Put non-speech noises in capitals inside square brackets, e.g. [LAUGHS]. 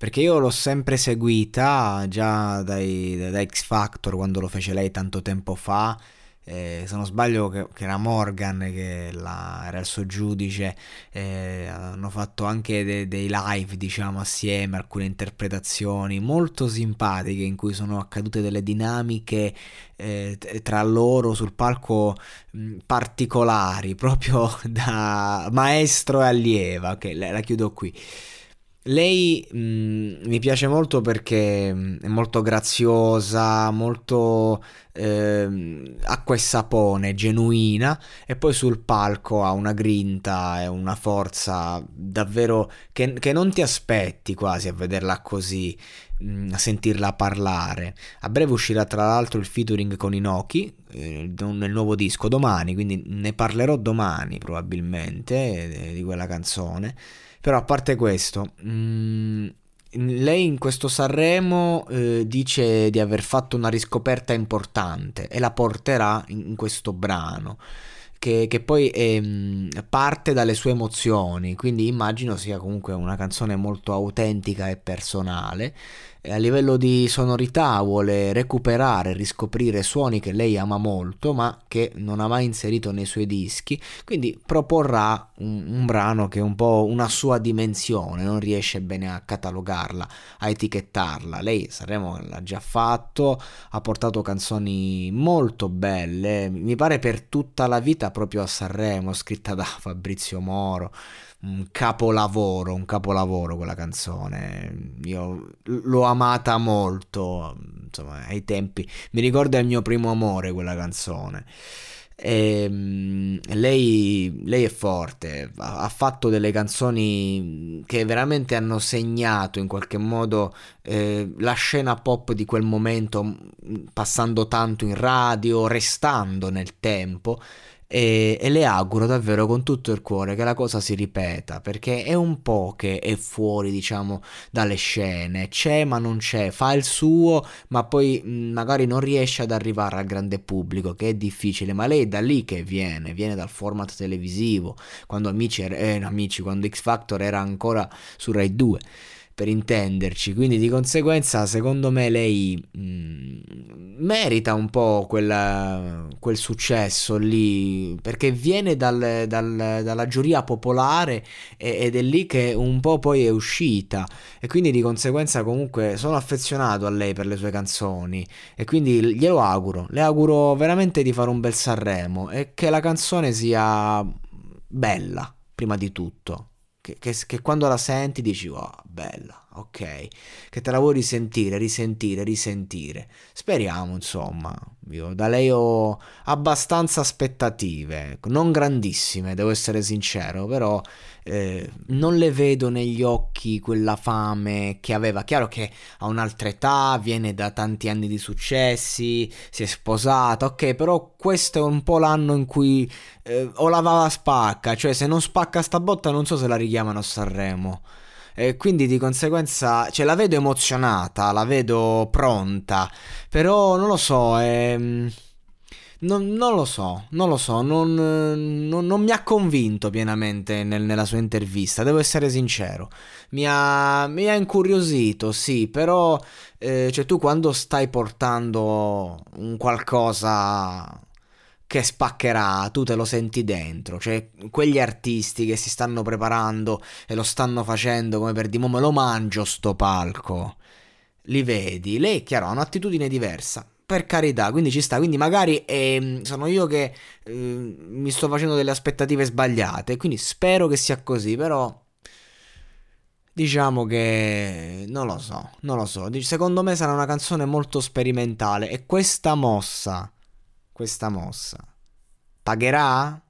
perché io l'ho sempre seguita già dai, da X Factor quando lo fece lei tanto tempo fa. Eh, se non sbaglio che, che era Morgan che la, era il suo giudice eh, hanno fatto anche de, dei live diciamo assieme alcune interpretazioni molto simpatiche in cui sono accadute delle dinamiche eh, tra loro sul palco mh, particolari [LAUGHS] proprio da maestro e allieva ok la chiudo qui lei mh, mi piace molto perché è molto graziosa, molto eh, acqua e sapone, genuina e poi sul palco ha una grinta e una forza davvero che, che non ti aspetti quasi a vederla così, mh, a sentirla parlare. A breve uscirà tra l'altro il featuring con Inoki eh, nel nuovo disco domani, quindi ne parlerò domani probabilmente eh, di quella canzone. Però a parte questo, mh, mm, lei in questo Sanremo eh, dice di aver fatto una riscoperta importante e la porterà in, in questo brano. Che, che, poi eh, parte dalle sue emozioni, quindi immagino sia comunque una canzone molto autentica e personale a livello di sonorità vuole recuperare, riscoprire suoni che lei ama molto ma che non ha mai inserito nei suoi dischi, quindi proporrà un, un brano che è un po' una sua dimensione, non riesce bene a catalogarla, a etichettarla. Lei Sanremo l'ha già fatto, ha portato canzoni molto belle, mi pare per tutta la vita proprio a Sanremo, scritta da [LAUGHS] Fabrizio Moro un capolavoro, un capolavoro quella canzone. Io l'ho amata molto, insomma, ai tempi. Mi ricorda il mio primo amore quella canzone. E, ehm, lei, lei, è forte, ha fatto delle canzoni che veramente hanno segnato in qualche modo eh, la scena pop di quel momento, passando tanto in radio, restando nel tempo e, e, le auguro davvero con tutto il cuore che la cosa si ripeta perché è un po' che è fuori diciamo dalle scene. C'è ma non c'è. Fa il suo ma poi magari non riesce ad arrivare al grande pubblico che è difficile. Ma lei è da lì che viene viene dal format televisivo. Quando amici, eh, amici quando X Factor era ancora su Rai 2 per intenderci, quindi di conseguenza secondo me lei mh, mm, merita un po' quella, quel successo lì, perché viene dal, dal, dalla giuria popolare ed è lì che un po' poi è uscita. E quindi di conseguenza comunque sono affezionato a lei per le sue canzoni. E quindi glielo auguro, le auguro veramente di fare un bel Sanremo e che la canzone sia bella prima di tutto. Che, che, che, quando la senti dici, oh, bella, ok, che te la vuoi risentire, risentire, risentire. Speriamo, insomma, io da lei ho abbastanza aspettative, non grandissime, devo essere sincero, però eh, non le vedo negli occhi quella fame che aveva. Chiaro che ha un'altra età, viene da tanti anni di successi, si è sposata, ok, però questo è un po' l'anno in cui eh, o la va spacca, cioè se non spacca sta botta non so se la richiamano a Sanremo. E quindi di conseguenza cioè, la vedo emozionata, la vedo pronta, però non lo so. Ehm, non, non, lo so, non lo so, non, non, non mi ha convinto pienamente nel, nella sua intervista, devo essere sincero. Mi ha, mi ha incuriosito, sì, però eh, cioè, tu quando stai portando un qualcosa che spaccherà, tu te lo senti dentro, cioè quegli artisti che si stanno preparando e lo stanno facendo come per dire, me lo mangio sto palco, li vedi, lei chiaro ha un'attitudine diversa, per carità, quindi ci sta. Quindi magari eh, sono io che eh, mi sto facendo delle aspettative sbagliate. Quindi spero che sia così, però Diciamo che non lo so, non lo so. Secondo me sarà una canzone molto sperimentale e questa mossa, questa mossa, pagherà?